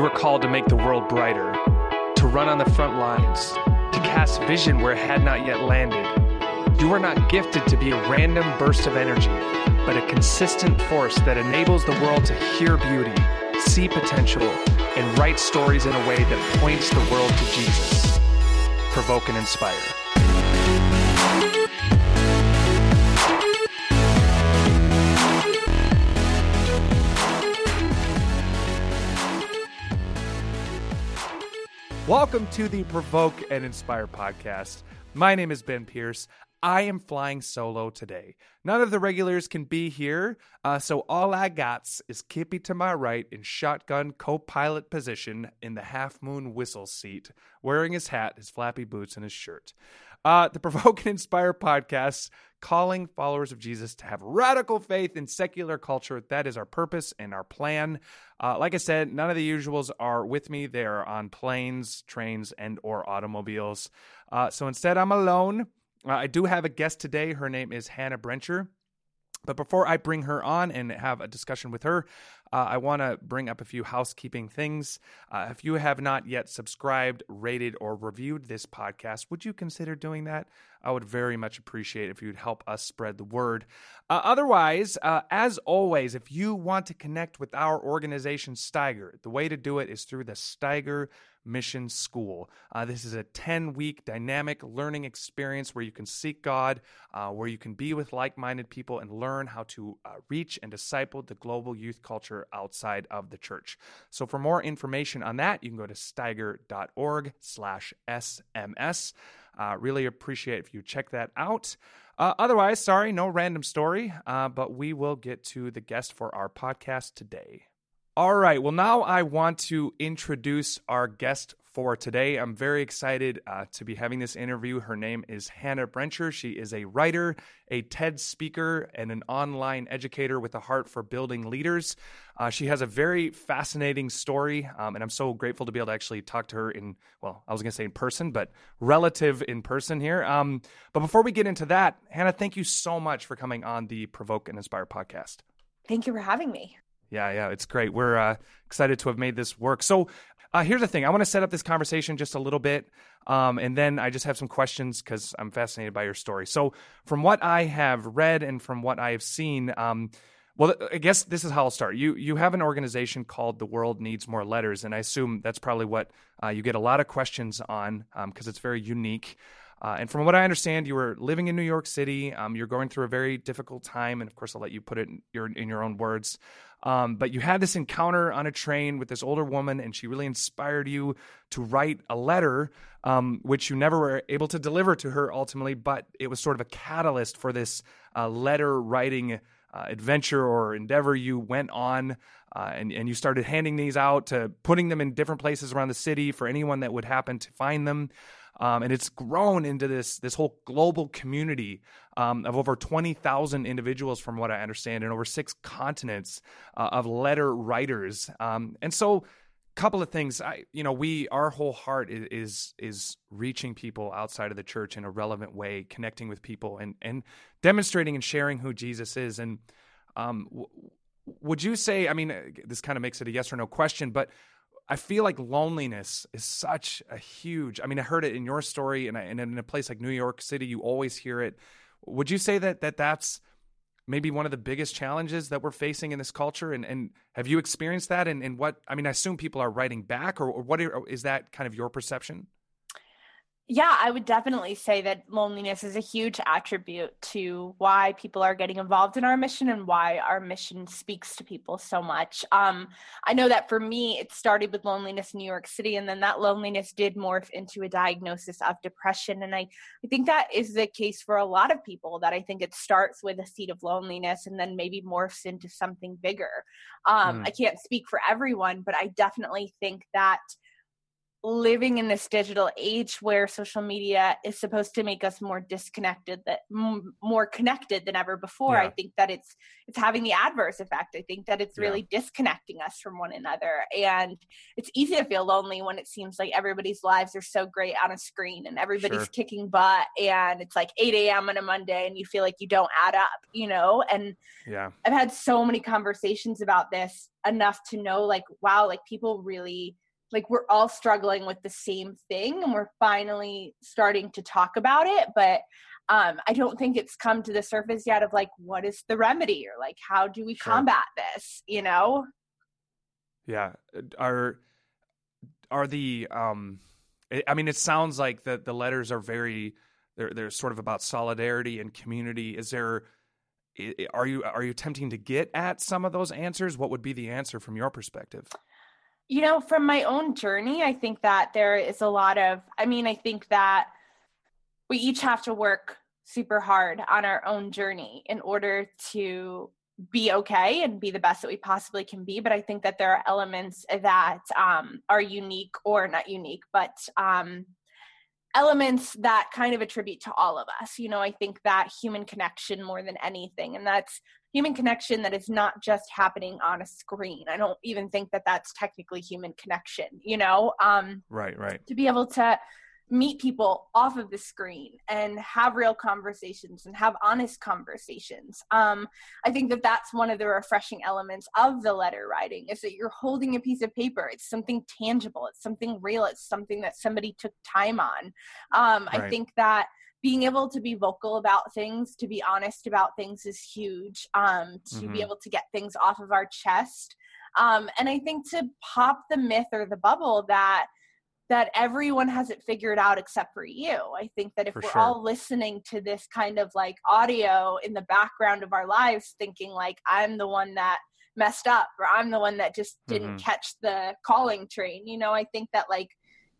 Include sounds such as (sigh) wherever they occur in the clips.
You were called to make the world brighter, to run on the front lines, to cast vision where it had not yet landed. You are not gifted to be a random burst of energy, but a consistent force that enables the world to hear beauty, see potential, and write stories in a way that points the world to Jesus. Provoke and inspire. Welcome to the Provoke and Inspire podcast. My name is Ben Pierce. I am flying solo today. None of the regulars can be here, uh, so all I got is Kippy to my right in shotgun co pilot position in the half moon whistle seat, wearing his hat, his flappy boots, and his shirt. Uh, the (laughs) Provoke and Inspire podcast, calling followers of Jesus to have radical faith in secular culture. That is our purpose and our plan. Uh, like I said, none of the usuals are with me. They are on planes, trains, and or automobiles. Uh, so instead, I'm alone. Uh, I do have a guest today. Her name is Hannah Brencher. But before I bring her on and have a discussion with her, uh, I want to bring up a few housekeeping things. Uh, if you have not yet subscribed, rated, or reviewed this podcast, would you consider doing that? I would very much appreciate if you'd help us spread the word. Uh, otherwise, uh, as always, if you want to connect with our organization, Steiger, the way to do it is through the Steiger Mission School. Uh, this is a 10 week dynamic learning experience where you can seek God, uh, where you can be with like minded people and learn how to uh, reach and disciple the global youth culture outside of the church. So, for more information on that, you can go to steiger.org slash SMS. Uh, really appreciate if you check that out. Uh, otherwise, sorry, no random story, uh, but we will get to the guest for our podcast today. All right. Well, now I want to introduce our guest for today. I'm very excited uh, to be having this interview. Her name is Hannah Brencher. She is a writer, a TED speaker, and an online educator with a heart for building leaders. Uh, she has a very fascinating story, um, and I'm so grateful to be able to actually talk to her in, well, I was going to say in person, but relative in person here. Um, but before we get into that, Hannah, thank you so much for coming on the Provoke and Inspire podcast. Thank you for having me. Yeah, yeah, it's great. We're uh, excited to have made this work. So, uh, here's the thing I want to set up this conversation just a little bit. Um, and then I just have some questions because I'm fascinated by your story. So, from what I have read and from what I have seen, um, well, I guess this is how I'll start. You you have an organization called The World Needs More Letters, and I assume that's probably what uh, you get a lot of questions on because um, it's very unique. Uh, and from what I understand, you were living in New York City. Um, you're going through a very difficult time, and of course, I'll let you put it in your in your own words. Um, but you had this encounter on a train with this older woman, and she really inspired you to write a letter, um, which you never were able to deliver to her ultimately, but it was sort of a catalyst for this uh, letter writing uh, adventure or endeavor you went on. Uh, and, and you started handing these out to putting them in different places around the city for anyone that would happen to find them. Um, and it's grown into this this whole global community um, of over twenty thousand individuals, from what I understand, in over six continents uh, of letter writers. Um, and so, couple of things. I, you know, we our whole heart is, is is reaching people outside of the church in a relevant way, connecting with people, and and demonstrating and sharing who Jesus is. And um, w- would you say? I mean, uh, this kind of makes it a yes or no question, but I feel like loneliness is such a huge. I mean, I heard it in your story, and, I, and in a place like New York City, you always hear it. Would you say that that that's maybe one of the biggest challenges that we're facing in this culture? And and have you experienced that? And and what I mean, I assume people are writing back, or, or what is that kind of your perception? Yeah, I would definitely say that loneliness is a huge attribute to why people are getting involved in our mission and why our mission speaks to people so much. Um, I know that for me, it started with loneliness in New York City, and then that loneliness did morph into a diagnosis of depression. And I, I think that is the case for a lot of people, that I think it starts with a seed of loneliness and then maybe morphs into something bigger. Um, mm. I can't speak for everyone, but I definitely think that living in this digital age where social media is supposed to make us more disconnected that m- more connected than ever before yeah. i think that it's it's having the adverse effect i think that it's really yeah. disconnecting us from one another and it's easy to feel lonely when it seems like everybody's lives are so great on a screen and everybody's sure. kicking butt and it's like 8 a.m on a monday and you feel like you don't add up you know and yeah i've had so many conversations about this enough to know like wow like people really like we're all struggling with the same thing and we're finally starting to talk about it but um, i don't think it's come to the surface yet of like what is the remedy or like how do we sure. combat this you know? Yeah. Are are the um i mean it sounds like the the letters are very they're they're sort of about solidarity and community. Is there are you are you attempting to get at some of those answers? What would be the answer from your perspective you know, from my own journey, I think that there is a lot of, I mean, I think that we each have to work super hard on our own journey in order to be okay and be the best that we possibly can be. But i think that there are elements that um, are unique or not unique but um, elements that kind of attribute to all of us. You know i think that human connection more than anything and that's human connection that is not just happening on a screen. I don't even think that that's technically human connection, you know? Um, right, right. To be able to meet people off of the screen and have real conversations and have honest conversations. Um, I think that that's one of the refreshing elements of the letter writing is that you're holding a piece of paper. It's something tangible. It's something real. It's something that somebody took time on. Um, right. I think that being able to be vocal about things, to be honest about things is huge. Um, to mm-hmm. be able to get things off of our chest. Um, and I think to pop the myth or the bubble that that everyone has it figured out except for you. I think that if for we're sure. all listening to this kind of like audio in the background of our lives, thinking like I'm the one that messed up or I'm the one that just didn't mm-hmm. catch the calling train, you know, I think that like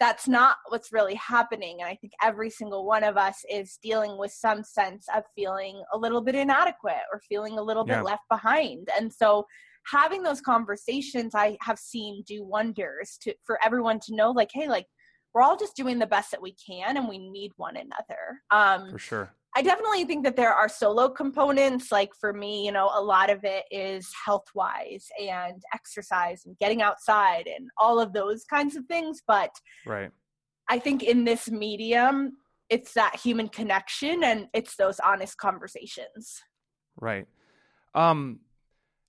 that's not what's really happening. And I think every single one of us is dealing with some sense of feeling a little bit inadequate or feeling a little yeah. bit left behind. And so having those conversations I have seen do wonders to for everyone to know like, hey, like we're all just doing the best that we can and we need one another. Um for sure. I definitely think that there are solo components. Like for me, you know, a lot of it is health wise and exercise and getting outside and all of those kinds of things. But right. I think in this medium, it's that human connection and it's those honest conversations. Right. Um,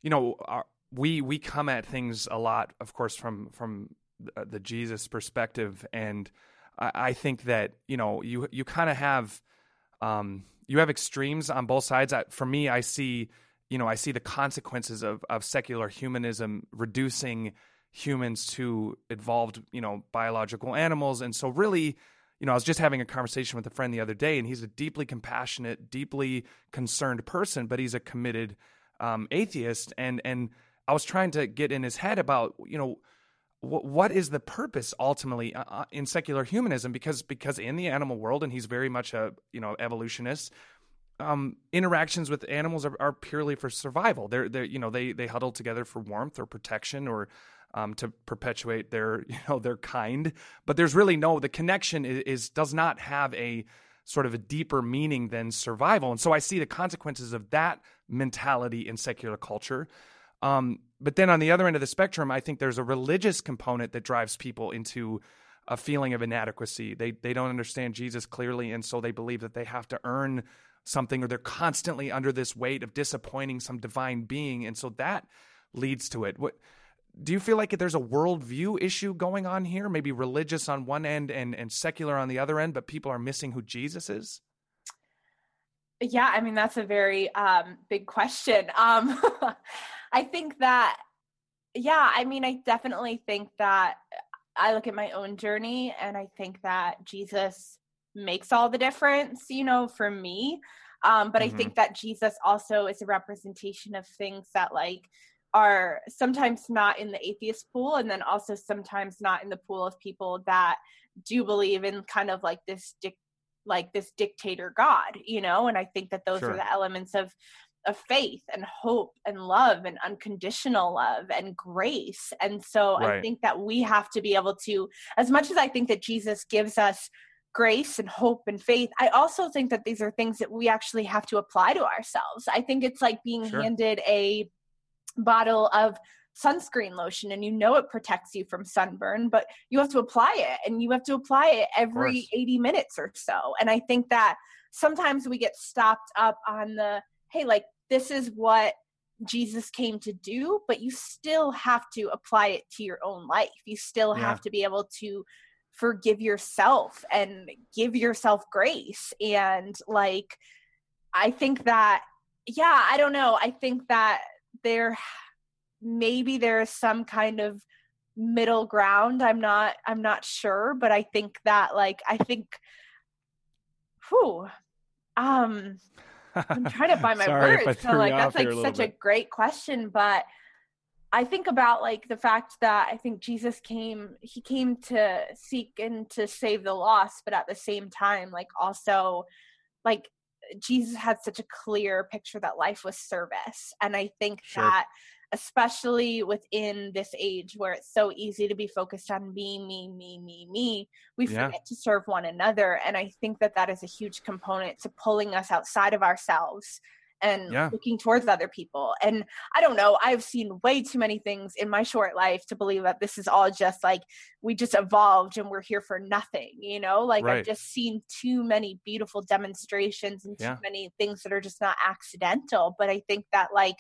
you know, our, we we come at things a lot, of course, from from the, the Jesus perspective, and I, I think that you know you you kind of have um, you have extremes on both sides. For me, I see, you know, I see the consequences of of secular humanism reducing humans to evolved, you know, biological animals, and so really. You know, I was just having a conversation with a friend the other day, and he's a deeply compassionate, deeply concerned person, but he's a committed um, atheist. And and I was trying to get in his head about, you know, what is the purpose ultimately uh, uh, in secular humanism? Because because in the animal world and he's very much a you know evolutionist um, interactions with animals are, are, purely for survival. They're they you know they they huddle together for warmth or protection or um, to perpetuate their (laughs) you know their kind. But there's really no the connection is, is does not have a sort of a deeper meaning than survival. And so i see the consequences of that mentality in secular culture um, but then on the other end of the spectrum, I think there's a religious component that drives people into a feeling of inadequacy. They they don't understand Jesus clearly, and so they believe that they have to earn something, or they're constantly under this weight of disappointing some divine being, and so that leads to it. What do you feel like there's a worldview issue going on here? Maybe religious on one end and and secular on the other end, but people are missing who Jesus is. Yeah, I mean that's a very um, big question. Um, (laughs) I think that, yeah, I mean, I definitely think that I look at my own journey and I think that Jesus makes all the difference, you know, for me. Um, but mm-hmm. I think that Jesus also is a representation of things that, like, are sometimes not in the atheist pool and then also sometimes not in the pool of people that do believe in kind of like this dic- like this dictator god you know and i think that those sure. are the elements of of faith and hope and love and unconditional love and grace. And so right. I think that we have to be able to, as much as I think that Jesus gives us grace and hope and faith, I also think that these are things that we actually have to apply to ourselves. I think it's like being sure. handed a bottle of sunscreen lotion and you know it protects you from sunburn, but you have to apply it and you have to apply it every 80 minutes or so. And I think that sometimes we get stopped up on the, hey, like this is what Jesus came to do, but you still have to apply it to your own life. You still yeah. have to be able to forgive yourself and give yourself grace. And like, I think that, yeah, I don't know. I think that there maybe there's some kind of middle ground. I'm not, I'm not sure, but I think that, like, I think, whew, um, I'm trying to find (laughs) my words. So like that's like such bit. a great question, but I think about like the fact that I think Jesus came he came to seek and to save the lost, but at the same time like also like Jesus had such a clear picture that life was service. And I think sure. that especially within this age where it's so easy to be focused on me, me, me, me, me, we yeah. forget to serve one another. And I think that that is a huge component to pulling us outside of ourselves and yeah. looking towards other people. And I don't know, I've seen way too many things in my short life to believe that this is all just like we just evolved and we're here for nothing, you know? Like right. I've just seen too many beautiful demonstrations and too yeah. many things that are just not accidental. But I think that like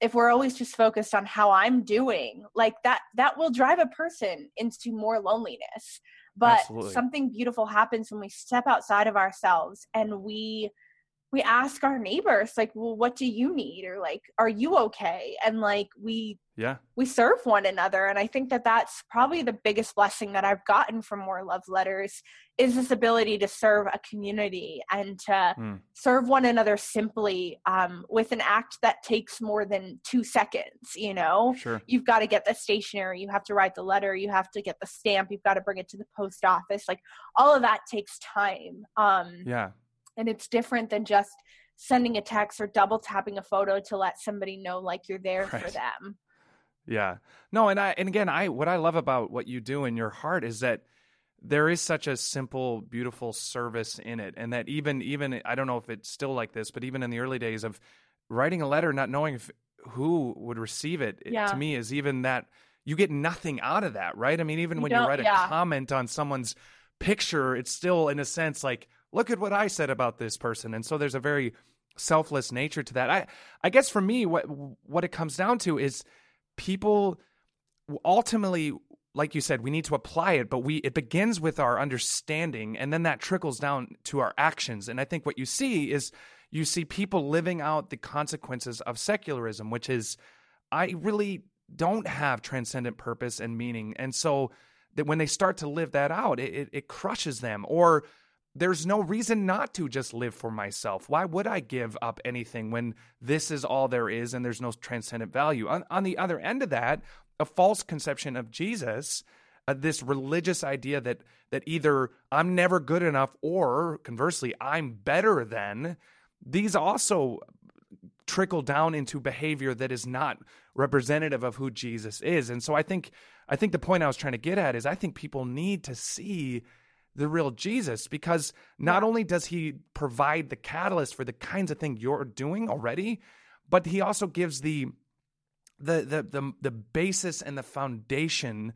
if we're always just focused on how i'm doing like that that will drive a person into more loneliness but Absolutely. something beautiful happens when we step outside of ourselves and we we ask our neighbors like well what do you need? or like are you okay? and like we yeah. we serve one another and i think that that's probably the biggest blessing that i've gotten from more love letters is this ability to serve a community and to mm. serve one another simply um, with an act that takes more than two seconds you know? Sure. you've got to get the stationery you have to write the letter you have to get the stamp you've got to bring it to the post office like all of that takes time um, yeah and it's different than just sending a text or double tapping a photo to let somebody know like you're there right. for them yeah no and i and again i what i love about what you do in your heart is that there is such a simple beautiful service in it and that even even i don't know if it's still like this but even in the early days of writing a letter not knowing if who would receive it, yeah. it to me is even that you get nothing out of that right i mean even you when you write a comment on someone's picture it's still in a sense like look at what I said about this person. And so there's a very selfless nature to that. I I guess for me what what it comes down to is people ultimately like you said we need to apply it but we it begins with our understanding and then that trickles down to our actions and I think what you see is you see people living out the consequences of secularism which is I really don't have transcendent purpose and meaning and so that when they start to live that out it, it, it crushes them or there's no reason not to just live for myself. Why would I give up anything when this is all there is and there's no transcendent value? On, on the other end of that, a false conception of Jesus, uh, this religious idea that that either I'm never good enough or conversely I'm better than, these also trickle down into behavior that is not representative of who Jesus is. And so I think I think the point I was trying to get at is I think people need to see the real Jesus because not only does he provide the catalyst for the kinds of thing you're doing already, but he also gives the the the the, the basis and the foundation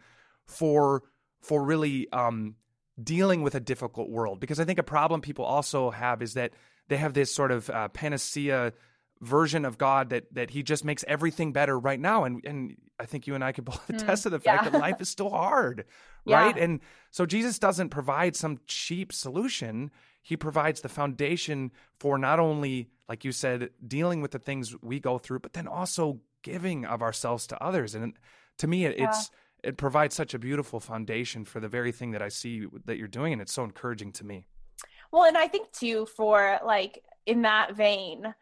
for for really um, dealing with a difficult world. Because I think a problem people also have is that they have this sort of uh, panacea version of God that that He just makes everything better right now. And and I think you and I could both mm, attest to the fact yeah. that life is still hard, (laughs) right? Yeah. And so Jesus doesn't provide some cheap solution. He provides the foundation for not only, like you said, dealing with the things we go through, but then also giving of ourselves to others. And to me, it, yeah. it's it provides such a beautiful foundation for the very thing that I see that you're doing, and it's so encouraging to me. Well, and I think too, for like in that vein,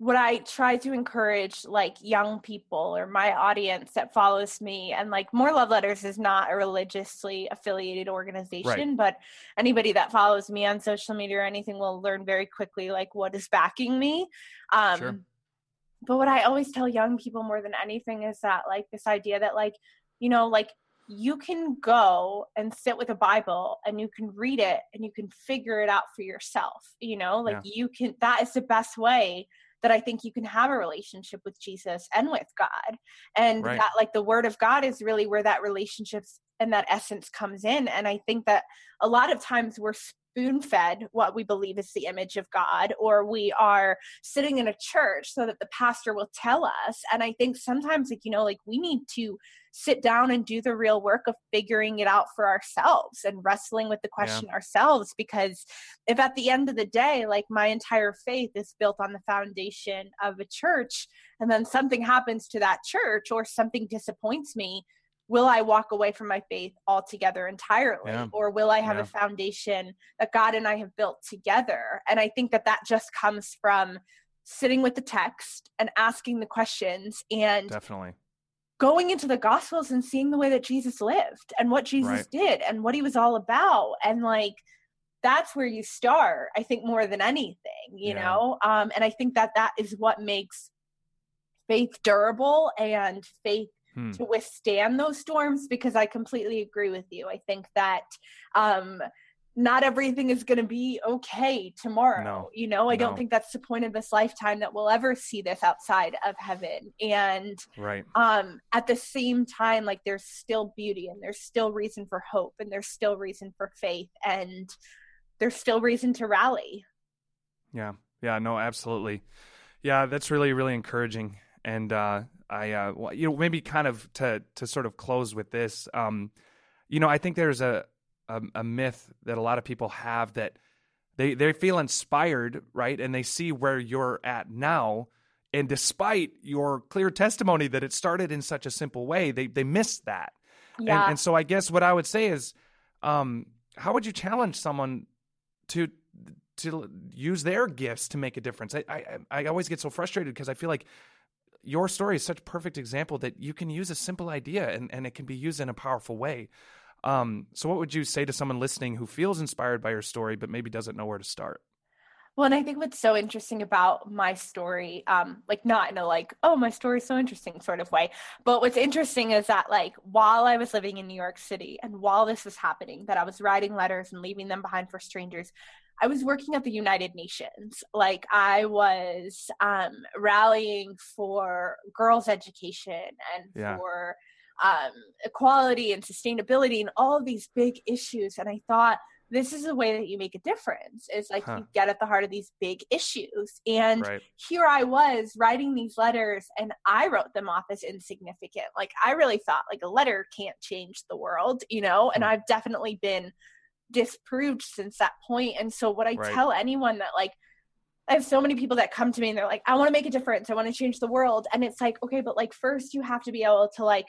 what I try to encourage like young people or my audience that follows me and like more love letters is not a religiously affiliated organization Right. but anybody that follows me on social media or anything will learn very quickly like what is backing me um Sure. but what I always tell young people more than anything is that like this idea that like you know like you can go and sit with a bible and you can read it and you can figure it out for yourself you know like you can that is the best way that I think you can have a relationship with Jesus and with God. And Right. that like the word of God is really where that relationships and that essence comes in. And I think that a lot of times we're spoon fed what we believe is the image of God, or we are sitting in a church so that the pastor will tell us. And I think sometimes, like, you know, like we need to sit down and do the real work of figuring it out for ourselves and wrestling with the question ourselves because if at the end of the day like my entire faith is built on the foundation of a church and then something happens to that church or something disappoints me will i walk away from my faith altogether entirely Yeah. or will i have Yeah. a foundation that god and i have built together and i think that that just comes from sitting with the text and asking the questions and Definitely. going into the gospels and seeing the way that Jesus lived and what Jesus Right. did and what he was all about and like that's where you start I think more than anything you Yeah. know um and I think that that is what makes faith durable and faith Hmm. to withstand those storms because I completely agree with you I think that um not everything is going to be okay tomorrow No. you know i No. don't think that's the point of this lifetime that we'll ever see this outside of heaven and Right. um at the same time like there's still beauty and there's still reason for hope and there's still reason for faith and there's still reason to rally Yeah. Yeah. No, absolutely. Yeah, that's really, really encouraging. And uh, I, uh, you know, maybe kind of to to sort of close with this. Um, you know, I think there's a, a a myth that a lot of people have that they they feel inspired, right, and they see where you're at now. And despite your clear testimony that it started in such a simple way, they they miss that. yeah And, and so I guess what I would say is, um, how would you challenge someone to to use their gifts to make a difference? I I, I always get so frustrated because I feel like your story is such a perfect example that you can use a simple idea and, and it can be used in a powerful way. Um, so what would you say to someone listening who feels inspired by your story but maybe doesn't know where to start? Well, and I think what's so interesting about my story, um, like not in a like, oh, my story's so interesting sort of way, but what's interesting is that like while I was living in New York City and while this was happening, that I was writing letters and leaving them behind for strangers, I was working at the United Nations. Like I was um, rallying for girls' education and Yeah. for um, equality and sustainability and all of these big issues. And I thought, this is a way that you make a difference is like Huh. you get at the heart of these big issues and Right. here i was writing these letters and i wrote them off as insignificant like i really thought like a letter can't change the world you know and Hmm. i've definitely been disproved since that point and so what i Right. tell anyone that like I have so many people that come to me and they're like, I want to make a difference. I want to change the world. And it's like, okay, but like first you have to be able to like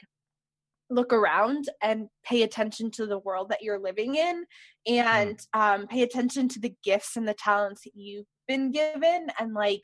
look around and pay attention to the world that you're living in and um, pay attention to the gifts and the talents that you've been given and like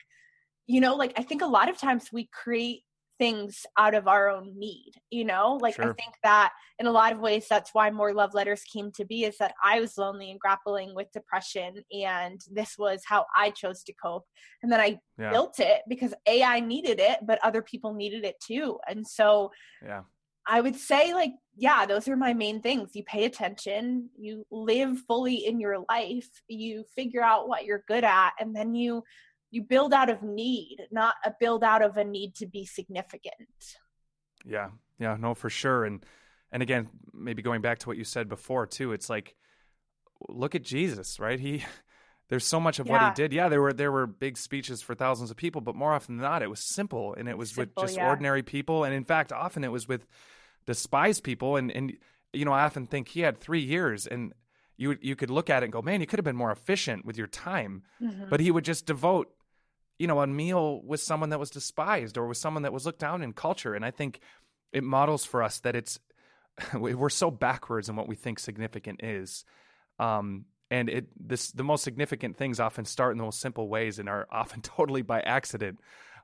you know like i think a lot of times we create things out of our own need you know like i think that in a lot of ways that's why more love letters came to be is that i was lonely and grappling with depression and this was how i chose to cope and then i Yeah. built it because a i needed it but other people needed it too and so Yeah. I would say, like, yeah, those are my main things. You pay attention, you live fully in your life, you figure out what you're good at, and then you you build out of need, not a build out of a need to be significant. Yeah, yeah, no, for sure. And and again, maybe going back to what you said before too, it's like look at Jesus, right? He (laughs) there's so much of what he did. Yeah, there were there were big speeches for thousands of people, but more often than not, it was simple and it was Simple, with just yeah. ordinary people. And in fact, often it was with despised people. And and you know, I often think he had three years and you you could look at it and go, man, you could have been more efficient with your time. Mhm. But he would just devote, you know, a meal with someone that was despised or with someone that was looked down in culture. And I think it models for us that it's (laughs) we're so backwards in what we think significant is. Um, and it this the most significant things often start in the most simple ways and are (laughs) often totally by accident.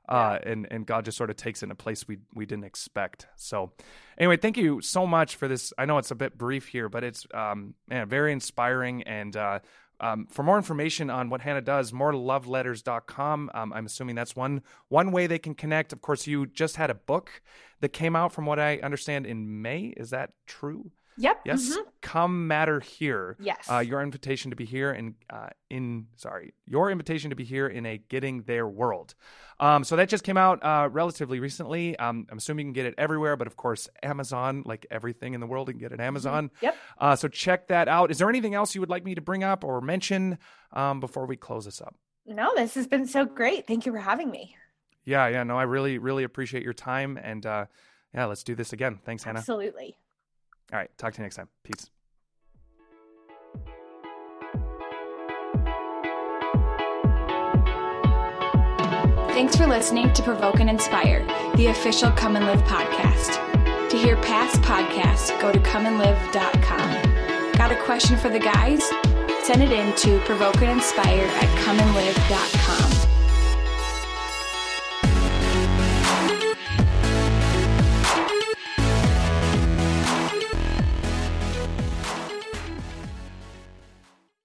Uh, and and God just sort of takes it in a place we we didn't expect. So, anyway, thank you so much for this. I know it's a bit brief here, but it's um, man, very inspiring. And uh, um, for more information on what Hannah does, more loveletters.com. Um, I'm assuming that's one one way they can connect. Of course, you just had a book that came out, from what I understand, in May. Is that true? Yep. Yes. mhm. Come matter here. Yes. Uh, your invitation to be here and uh, in sorry, your invitation to be here in a getting there world. Um, so that just came out uh, relatively recently. Um, I'm assuming you can get it everywhere, but of course, Amazon, like everything in the world, you can get it at Amazon. Yep. Uh, so check that out. Is there anything else you would like me to bring up or mention um, before we close this up? No, this has been so great. Thank you for having me. Yeah, yeah, no, I really, really appreciate your time, and uh, yeah, let's do this again. Thanks, Hannah. Absolutely. All right, talk to you next time. Peace. Thanks for listening to Provoke and Inspire, the official Come and Live podcast. To hear past podcasts, go to comeandlive.com. Got a question for the guys? Send it in to provokeandinspire at comeandlive.com.